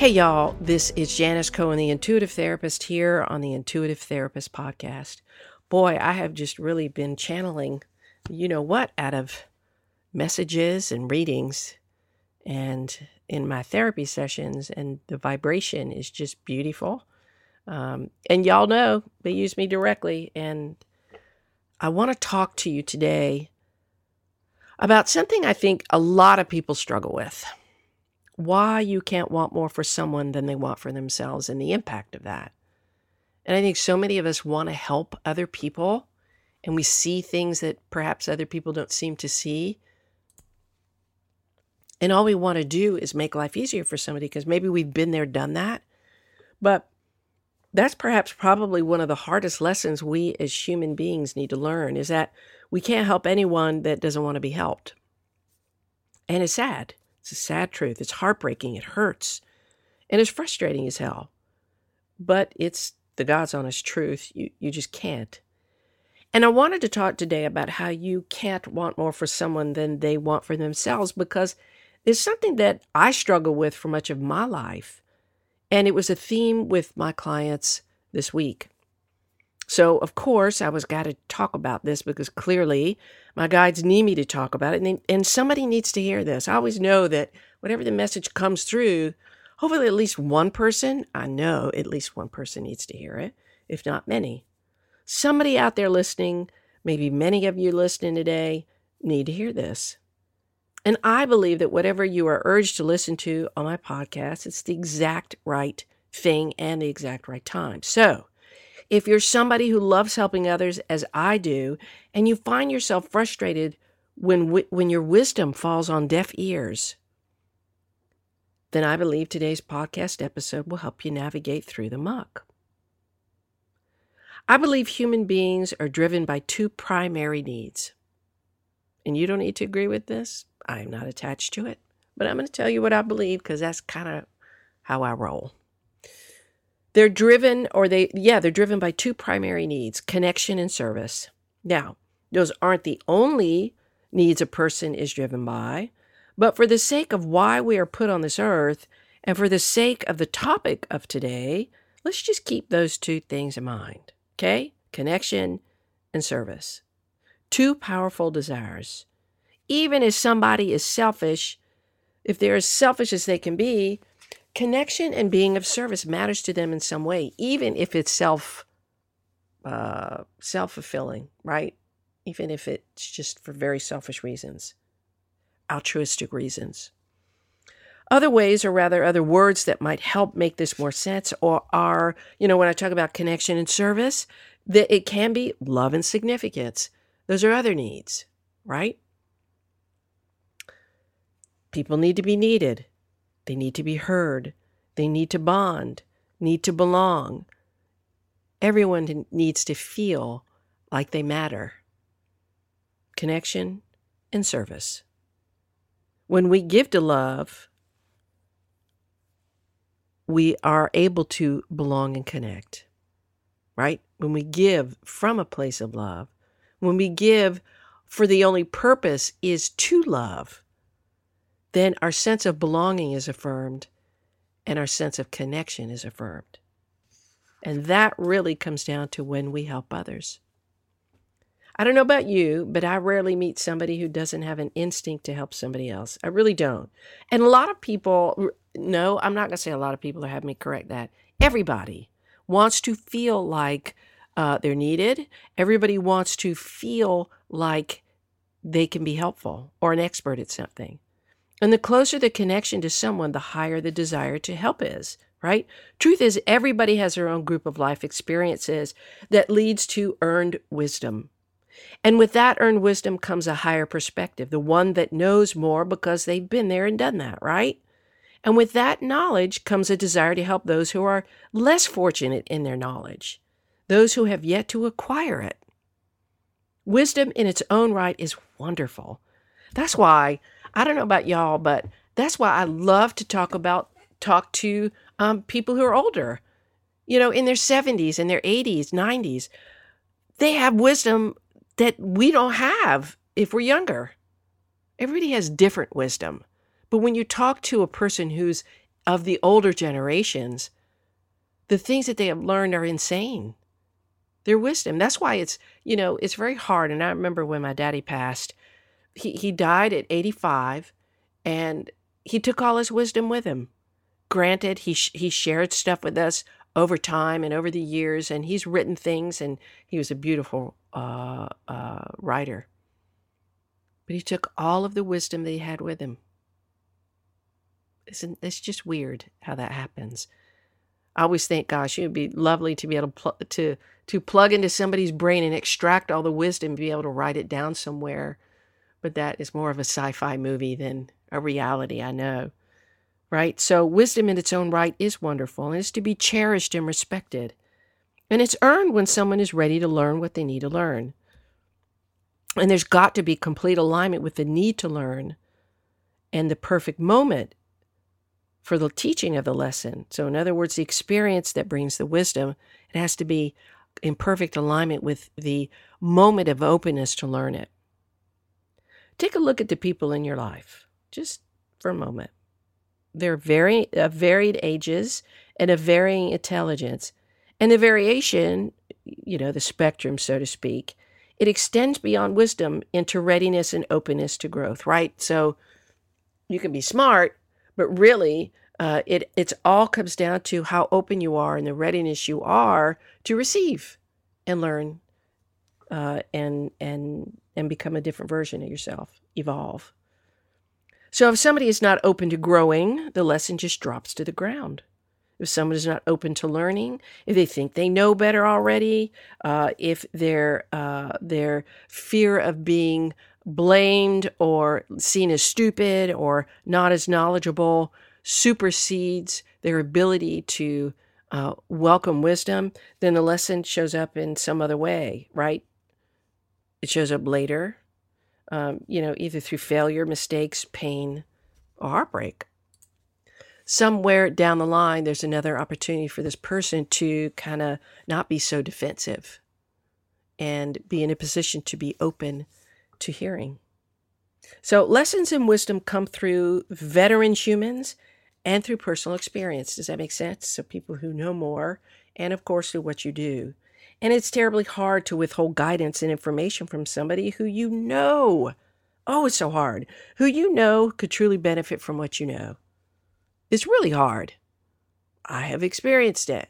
Hey, y'all, this is Janis Cohen, the intuitive therapist, here on the Intuitive Therapist Podcast. Boy, I have just really been channeling, you know what, out of messages and readings and in my therapy sessions, and the vibration is just beautiful. Um, and y'all know they use me directly, and I want to talk to you today about something I think a lot of people struggle with why you can't want more for someone than they want for themselves and the impact of that. And I think so many of us want to help other people and we see things that perhaps other people don't seem to see. And all we want to do is make life easier for somebody because maybe we've been there, done that. But that's perhaps probably one of the hardest lessons we as human beings need to learn is that we can't help anyone that doesn't want to be helped. And it's sad. It's a sad truth. It's heartbreaking. It hurts. And it's frustrating as hell. But it's the God's honest truth. You, you just can't. And I wanted to talk today about how you can't want more for someone than they want for themselves because it's something that I struggle with for much of my life. And it was a theme with my clients this week. So, of course, I was got to talk about this because clearly my guides need me to talk about it. And, they, and somebody needs to hear this. I always know that whatever the message comes through, hopefully at least one person, I know at least one person needs to hear it, if not many. Somebody out there listening, maybe many of you listening today, need to hear this. And I believe that whatever you are urged to listen to on my podcast, it's the exact right thing and the exact right time. So, if you're somebody who loves helping others as I do, and you find yourself frustrated when, when your wisdom falls on deaf ears, then I believe today's podcast episode will help you navigate through the muck. I believe human beings are driven by two primary needs. And you don't need to agree with this. I am not attached to it. But I'm going to tell you what I believe because that's kind of how I roll. They're driven, or they, yeah, they're driven by two primary needs connection and service. Now, those aren't the only needs a person is driven by, but for the sake of why we are put on this earth and for the sake of the topic of today, let's just keep those two things in mind. Okay? Connection and service. Two powerful desires. Even if somebody is selfish, if they're as selfish as they can be, connection and being of service matters to them in some way, even if it's self uh, self fulfilling, right? Even if it's just for very selfish reasons, altruistic reasons. Other ways, or rather, other words that might help make this more sense, or are, you know, when I talk about connection and service, that it can be love and significance. Those are other needs, right? People need to be needed. They need to be heard. They need to bond, need to belong. Everyone needs to feel like they matter. Connection and service. When we give to love, we are able to belong and connect, right? When we give from a place of love, when we give for the only purpose is to love, then our sense of belonging is affirmed and our sense of connection is affirmed. And that really comes down to when we help others. I don't know about you, but I rarely meet somebody who doesn't have an instinct to help somebody else. I really don't. And a lot of people, no, I'm not going to say a lot of people are having me correct that. Everybody wants to feel like uh, they're needed. Everybody wants to feel like they can be helpful or an expert at something. And the closer the connection to someone, the higher the desire to help is, right? Truth is, everybody has their own group of life experiences that leads to earned wisdom. And with that earned wisdom comes a higher perspective, the one that knows more because they've been there and done that, right? And with that knowledge comes a desire to help those who are less fortunate in their knowledge, those who have yet to acquire it. Wisdom in its own right is wonderful. That's why, I don't know about y'all, but that's why I love to talk about, talk to um, people who are older, you know, in their 70s, in their 80s, 90s. They have wisdom that we don't have if we're younger. Everybody has different wisdom. But when you talk to a person who's of the older generations, the things that they have learned are insane. Their wisdom. That's why it's, you know, it's very hard. And I remember when my daddy passed, he, he died at 85 and he took all his wisdom with him. Granted, he, he shared stuff with us over time and over the years, and he's written things, and he was a beautiful uh, uh, writer. But he took all of the wisdom that he had with him. Isn't it's just weird how that happens? I always think, gosh, it would be lovely to be able to pl- to to plug into somebody's brain and extract all the wisdom, be able to write it down somewhere. But that is more of a sci-fi movie than a reality. I know, right? So wisdom in its own right is wonderful, and it's to be cherished and respected, and it's earned when someone is ready to learn what they need to learn. And there's got to be complete alignment with the need to learn and the perfect moment for the teaching of the lesson. So, in other words, the experience that brings the wisdom, it has to be in perfect alignment with the moment of openness to learn it. Take a look at the people in your life, just for a moment. They're very of varied ages and of varying intelligence, and the variation, you know, the spectrum, so to speak, it extends beyond wisdom into readiness and openness to growth. Right, so you can be smart but really, uh, it it's all comes down to how open you are and the readiness you are to receive and learn uh, and and and become a different version of yourself, evolve. So if somebody is not open to growing, the lesson just drops to the ground. If someone is not open to learning, if they think they know better already, uh, if their uh, their fear of being blamed or seen as stupid or not as knowledgeable supersedes their ability to uh, welcome wisdom, then the lesson shows up in some other way, right? It shows up later, um, you know, either through failure, mistakes, pain, or heartbreak. Somewhere down the line, there's another opportunity for this person to kind of not be so defensive and be in a position to be open to hearing. So, lessons and wisdom come through veteran humans and through personal experience. Does that make sense? So, people who know more, and of course, through what you do. And it's terribly hard to withhold guidance and information from somebody who you know. Oh, it's so hard. Who you know could truly benefit from what you know. It's really hard. I have experienced it.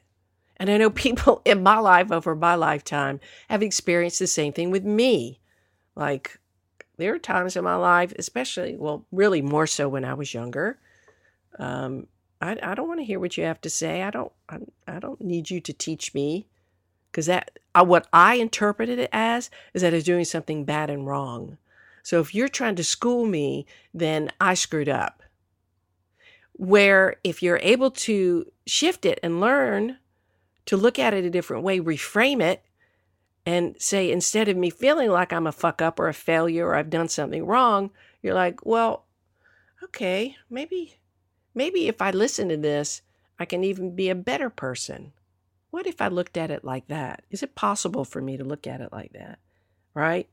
And I know people in my life over my lifetime have experienced the same thing with me. Like, there are times in my life, especially, well, really more so when I was younger. Um, I, I don't want to hear what you have to say. I don't. I, I don't need you to teach me, because that I, what I interpreted it as is that I was doing something bad and wrong. So if you're trying to school me, then I screwed up. Where if you're able to shift it and learn to look at it a different way, reframe it, and say instead of me feeling like I'm a fuck up or a failure or I've done something wrong, you're like, well, okay, maybe maybe if I listen to this, I can even be a better person. What if I looked at it like that? Is it possible for me to look at it like that? Right?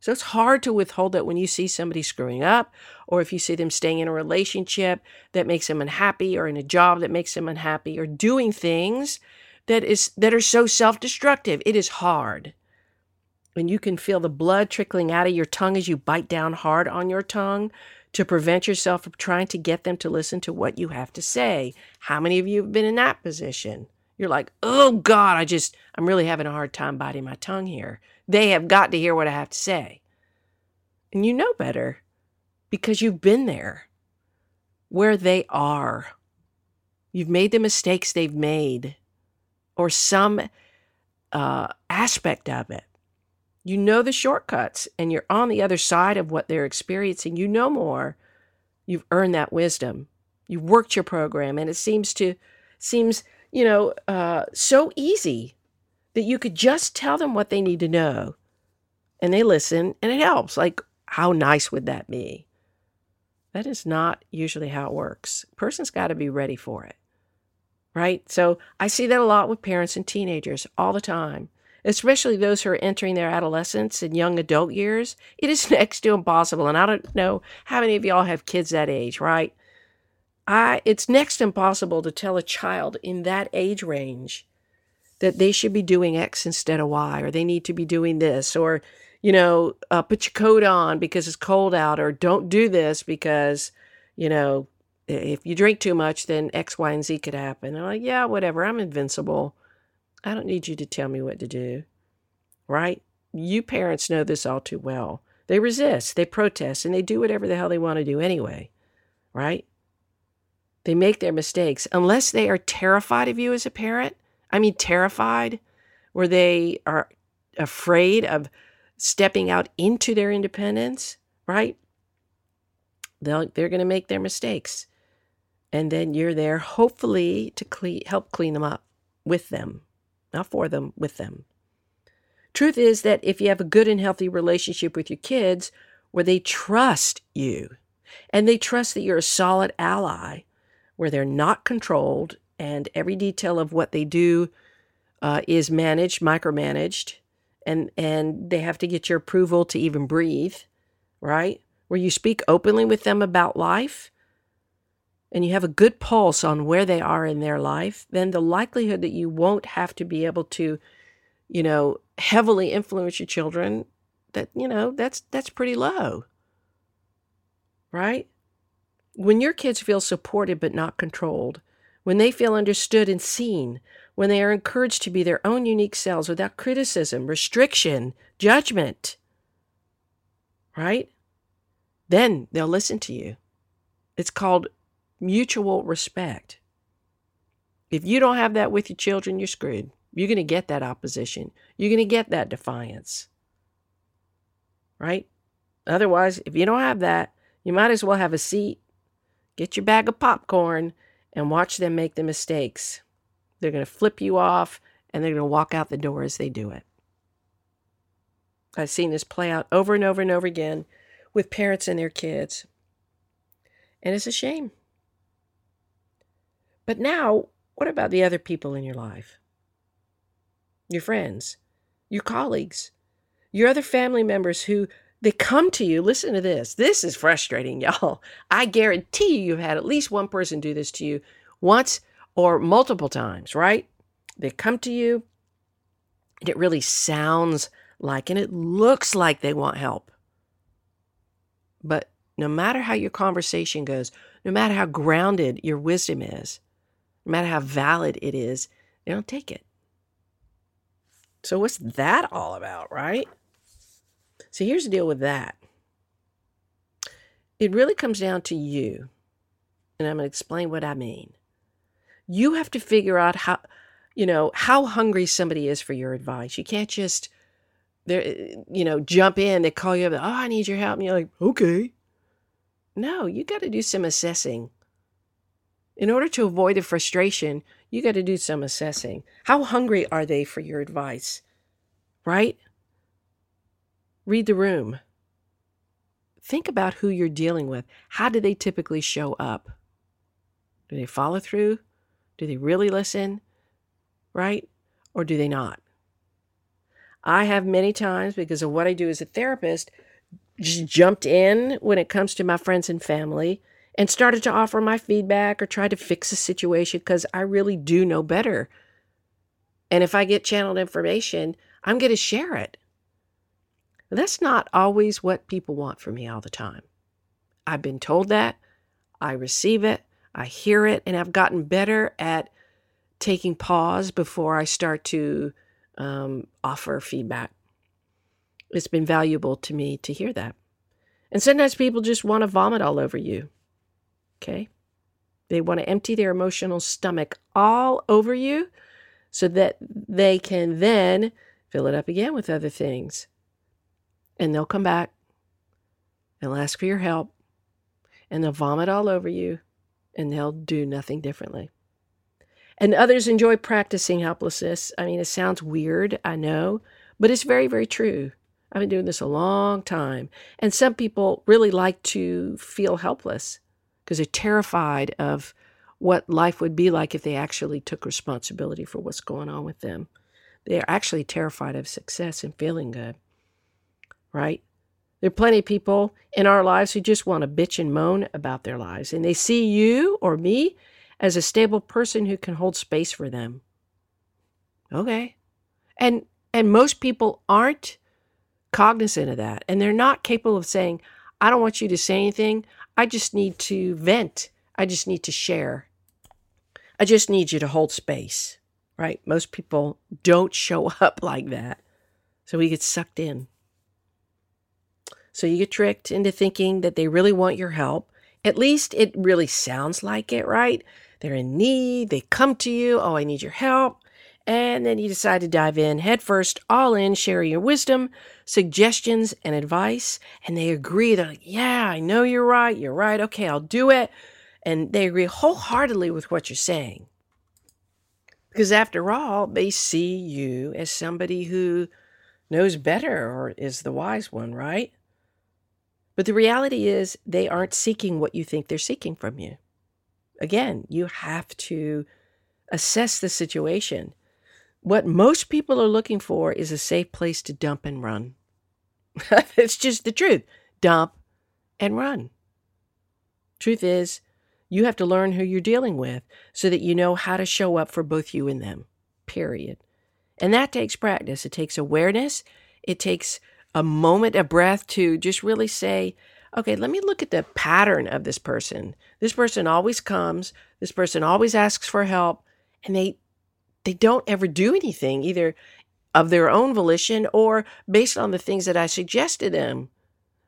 So it's hard to withhold that when you see somebody screwing up, or if you see them staying in a relationship that makes them unhappy, or in a job that makes them unhappy, or doing things that is that are so self-destructive. It is hard. And you can feel the blood trickling out of your tongue as you bite down hard on your tongue to prevent yourself from trying to get them to listen to what you have to say. How many of you have been in that position? You're like, oh God, I just, I'm really having a hard time biting my tongue here. They have got to hear what I have to say. And you know better because you've been there where they are. You've made the mistakes they've made or some uh, aspect of it. You know the shortcuts and you're on the other side of what they're experiencing. You know more. You've earned that wisdom. You've worked your program, and it seems to seems you know uh, so easy that you could just tell them what they need to know, and they listen, and it helps. Like, how nice would that be? That is not usually how it works. Person's got to be ready for it, right? So I see that a lot with parents and teenagers all the time especially those who are entering their adolescence and young adult years, it is next to impossible. And I don't know how many of y'all have kids that age, right? I it's next impossible to tell a child in that age range that they should be doing X instead of Y, or they need to be doing this, or you know, uh, put your coat on because it's cold out, or don't do this because you know if you drink too much, then X, Y, and Z could happen. And I'm like, yeah, whatever. I'm invincible. I don't need you to tell me what to do. Right? You parents know this all too well. They resist, they protest, and they do whatever the hell they want to do anyway. Right? They make their mistakes. Unless they are terrified of you as a parent, I mean, terrified, where they are afraid of stepping out into their independence, right? They'll, they're going to make their mistakes. And then you're there, hopefully, to clean, help clean them up with them not for them, with them. Truth is that if you have a good and healthy relationship with your kids where they trust you and they trust that you're a solid ally, where they're not controlled and every detail of what they do uh, is managed, micromanaged, and, and they have to get your approval to even breathe, right? Where you speak openly with them about life and you have a good pulse on where they are in their life, then the likelihood that you won't have to be able to, you know, heavily influence your children, that, you know, that's that's pretty low. Right? When your kids feel supported but not controlled, when they feel understood and seen, when they are encouraged to be their own unique selves without criticism, restriction, judgment, right? Then they'll listen to you. It's called mutual respect. If you don't have that with your children, you're screwed. You're going to get that opposition. You're going to get that defiance. Right? Otherwise, if you don't have that, you might as well have a seat, get your bag of popcorn, and watch them make the mistakes. They're going to flip you off and they're going to walk out the door as they do it. I've seen this play out over and over and over again with parents and their kids. And it's a shame. But now, what about the other people in your life? Your friends, your colleagues, your other family members who they come to you. Listen to this. This is frustrating, y'all. I guarantee you you've had at least one person do this to you once or multiple times, right? They come to you and it really sounds like and it looks like they want help. But no matter how your conversation goes, no matter how grounded your wisdom is, no matter how valid it is, they don't take it. So, what's that all about, right? So, here's the deal with that it really comes down to you. And I'm going to explain what I mean. You have to figure out how, you know, how hungry somebody is for your advice. You can't just, there, you know, jump in. They call you up. Oh, I need your help. And you're like, okay. No, you got to do some assessing in order to avoid the frustration, you got to do some assessing. How hungry are they for your advice? Right? Read the room. Think about who you're dealing with. How do they typically show up? Do they follow through? Do they really listen? Right? Or do they not? I have many times, because of what I do as a therapist, just jumped in when it comes to my friends and family and started to offer my feedback or try to fix a situation because I really do know better. And if I get channeled information, I'm going to share it. That's not always what people want from me all the time. I've been told that. I receive it. I hear it. And I've gotten better at taking pause before I start to um, offer feedback. It's been valuable to me to hear that. And sometimes people just want to vomit all over you. Okay. They want to empty their emotional stomach all over you so that they can then fill it up again with other things. And they'll come back. They'll ask for your help. And they'll vomit all over you. and they'll do nothing differently. And others enjoy practicing helplessness. I mean, it sounds weird, I know, but it's very, very true. I've been doing this a long time. And some people really like to feel helpless because they're terrified of what life would be like if they actually took responsibility for what's going on with them. They're actually terrified of success and feeling good, right? There are plenty of people in our lives who just want to bitch and moan about their lives, and they see you or me as a stable person who can hold space for them. Okay. And and most people aren't cognizant of that, and they're not capable of saying, "I don't want you to say anything. I just need to vent. I just need to share. I just need you to hold space." Right? Most people don't show up like that. So we get sucked in. So you get tricked into thinking that they really want your help. At least it really sounds like it, right? They're in need, they come to you, oh, I need your help. And then you decide to dive in headfirst, all in, sharing your wisdom, suggestions, and advice. And they agree. They're like, yeah, I know you're right. You're right. Okay, I'll do it. And they agree wholeheartedly with what you're saying. Because after all, they see you as somebody who knows better or is the wise one, right? But the reality is, they aren't seeking what you think they're seeking from you. Again, you have to assess the situation. What most people are looking for is a safe place to dump and run. it's just the truth. Dump and run. Truth is, you have to learn who you're dealing with so that you know how to show up for both you and them, period. And that takes practice. It takes awareness. It takes a moment, a breath to just really say, okay, let me look at the pattern of this person. This person always comes, this person always asks for help, and they they don't ever do anything either of their own volition or based on the things that I suggested them.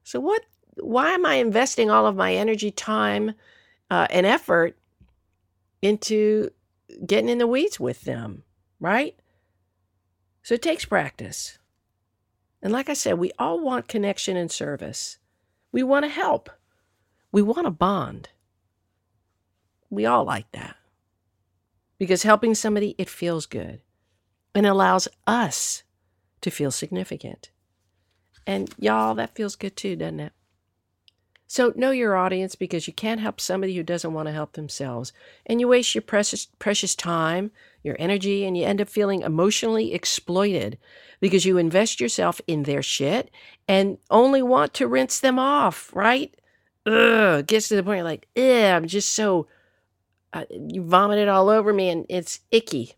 So what why am I investing all of my energy, time, uh, and effort into getting in the weeds with them, right? So it takes practice. And like I said, we all want connection and service. We want to help. We want to bond. We all like that. Because helping somebody, it feels good and allows us to feel significant. And y'all, that feels good too, doesn't it? So know your audience because you can't help somebody who doesn't want to help themselves. And you waste your precious precious time, your energy, and you end up feeling emotionally exploited because you invest yourself in their shit and only want to rinse them off, right? Ugh, gets to the point you're like, ugh, I'm just so uh, you vomited all over me and it's icky.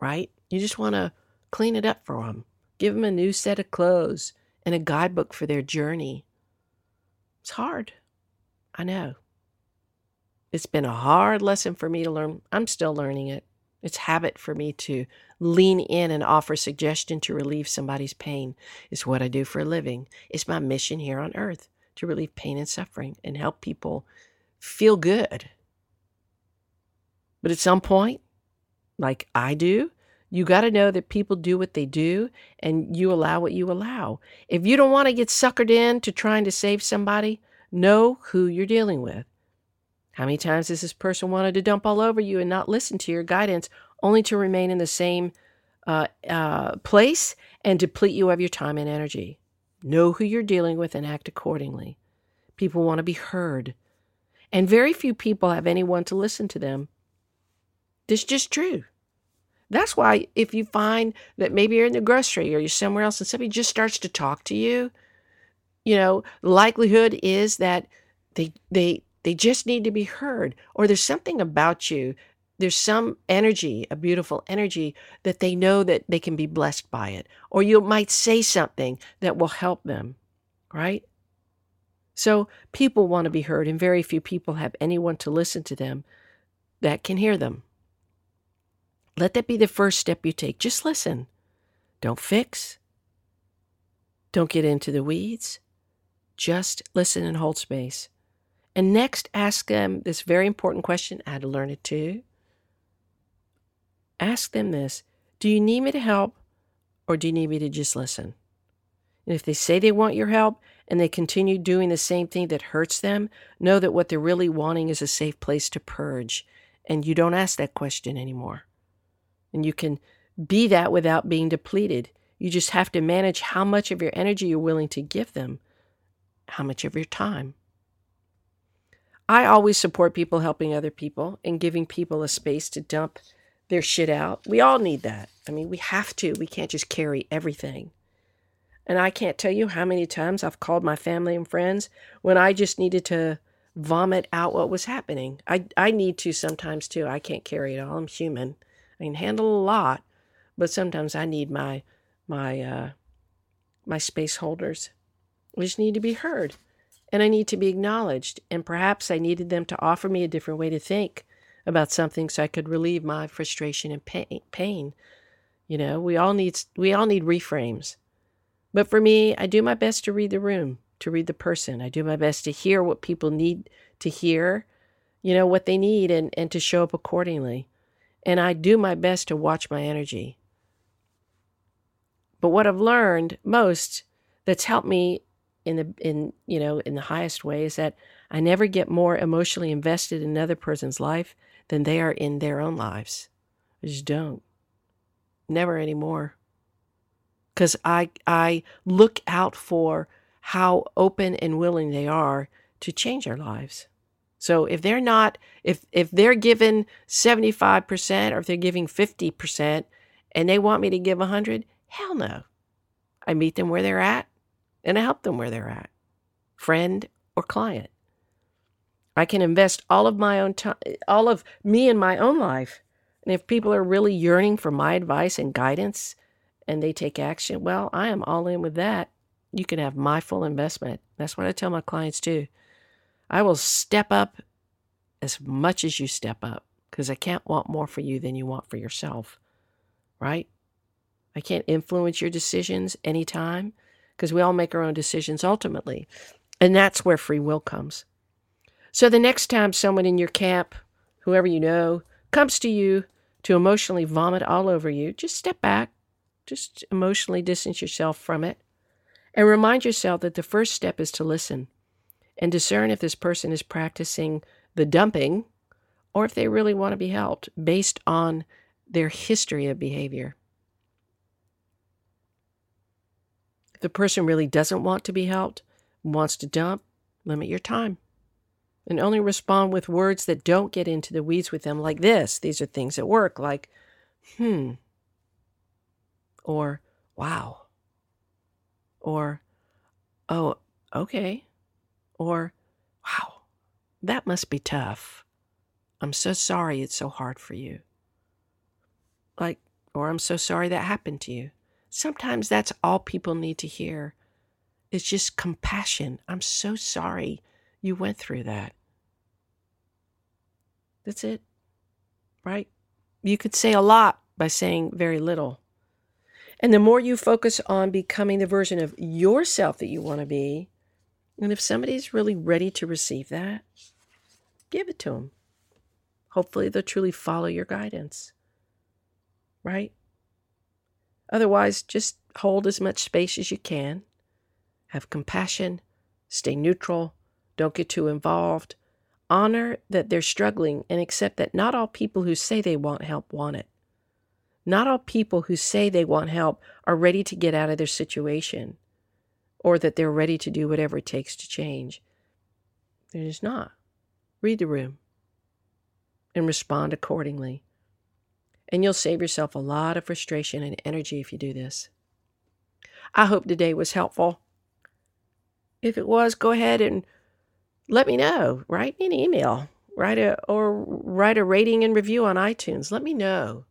Right? You just want to clean it up for them. Give them a new set of clothes and a guidebook for their journey it's hard. I know. It's been a hard lesson for me to learn. I'm still learning it. It's habit for me to lean in and offer suggestion to relieve somebody's pain. It's what I do for a living. It's my mission here on earth to relieve pain and suffering and help people feel good. But at some point, like I do, you got to know that people do what they do and you allow what you allow. If you don't want to get suckered in to trying to save somebody, know who you're dealing with. How many times has this person wanted to dump all over you and not listen to your guidance, only to remain in the same uh, uh, place and deplete you of your time and energy? Know who you're dealing with and act accordingly. People want to be heard. And very few people have anyone to listen to them. This is just true. That's why if you find that maybe you're in the grocery or you're somewhere else and somebody just starts to talk to you, you know, likelihood is that they they they just need to be heard or there's something about you there's some energy, a beautiful energy that they know that they can be blessed by it. Or you might say something that will help them, right? So people want to be heard, and very few people have anyone to listen to them that can hear them. Let that be the first step you take. Just listen. Don't fix. Don't get into the weeds. Just listen and hold space. And next, ask them this very important question. I had to learn it too. Ask them this Do you need me to help or do you need me to just listen? And if they say they want your help and they continue doing the same thing that hurts them, know that what they're really wanting is a safe place to purge. And you don't ask that question anymore. And you can be that without being depleted. You just have to manage how much of your energy you're willing to give them, how much of your time. I always support people helping other people and giving people a space to dump their shit out. We all need that. I mean, we have to. We can't just carry everything. And I can't tell you how many times I've called my family and friends when I just needed to vomit out what was happening. I, I need to sometimes too. I can't carry it all. I'm human. I can handle a lot, but sometimes I need my my uh, my space holders. Just need to be heard, and I need to be acknowledged. And perhaps I needed them to offer me a different way to think about something, so I could relieve my frustration and pain. pain. You know, we all need we all need reframes. But for me, I do my best to read the room, to read the person. I do my best to hear what people need to hear, you know, what they need and, and to show up accordingly. And I do my best to watch my energy. But what I've learned most that's helped me in the in you know in the highest way is that I never get more emotionally invested in another person's life than they are in their own lives. I just don't. Never anymore because I I look out for how open and willing they are to change their lives. So if they're not if if they're given 75% or if they're giving 50% and they want me to give 100, hell no. I meet them where they're at and I help them where they're at. Friend or client. I can invest all of my own time all of me in my own life. And if people are really yearning for my advice and guidance, and they take action, well, I am all in with that. You can have my full investment. That's what I tell my clients too. I will step up as much as you step up because I can't want more for you than you want for yourself, right? I can't influence your decisions anytime because we all make our own decisions ultimately. And that's where free will comes. So the next time someone in your camp, whoever you know, comes to you to emotionally vomit all over you, just step back, just emotionally distance yourself from it and remind yourself that the first step is to listen and discern if this person is practicing the dumping or if they really want to be helped based on their history of behavior. If the person really doesn't want to be helped, wants to dump, limit your time. And only respond with words that don't get into the weeds with them, like this. These are things that work, like, hmm, or wow, or oh, okay, or wow, that must be tough. I'm so sorry it's so hard for you. Like, or I'm so sorry that happened to you. Sometimes that's all people need to hear. It's just compassion. I'm so sorry you went through that. That's it, right? You could say a lot by saying very little. And the more you focus on becoming the version of yourself that you want to be, and if somebody's really ready to receive that, give it to them. Hopefully, they'll truly follow your guidance. Right? Otherwise, just hold as much space as you can. Have compassion. Stay neutral. Don't get too involved. Honor that they're struggling and accept that not all people who say they want help want it. Not all people who say they want help are ready to get out of their situation or that they're ready to do whatever it takes to change. They're just not. Read the room and respond accordingly. And you'll save yourself a lot of frustration and energy if you do this. I hope today was helpful. If it was, go ahead and let me know. Write me an email, write a or write a rating and review on iTunes. Let me know.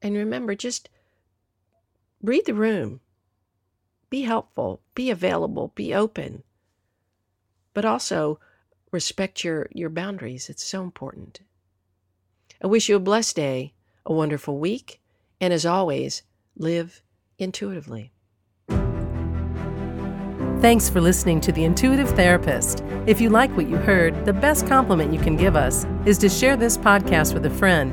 And remember, just read the room. Be helpful, be available, be open. But also respect your, your boundaries. It's so important. I wish you a blessed day, a wonderful week, and as always, live intuitively. Thanks for listening to The Intuitive Therapist. If you like what you heard, the best compliment you can give us is to share this podcast with a friend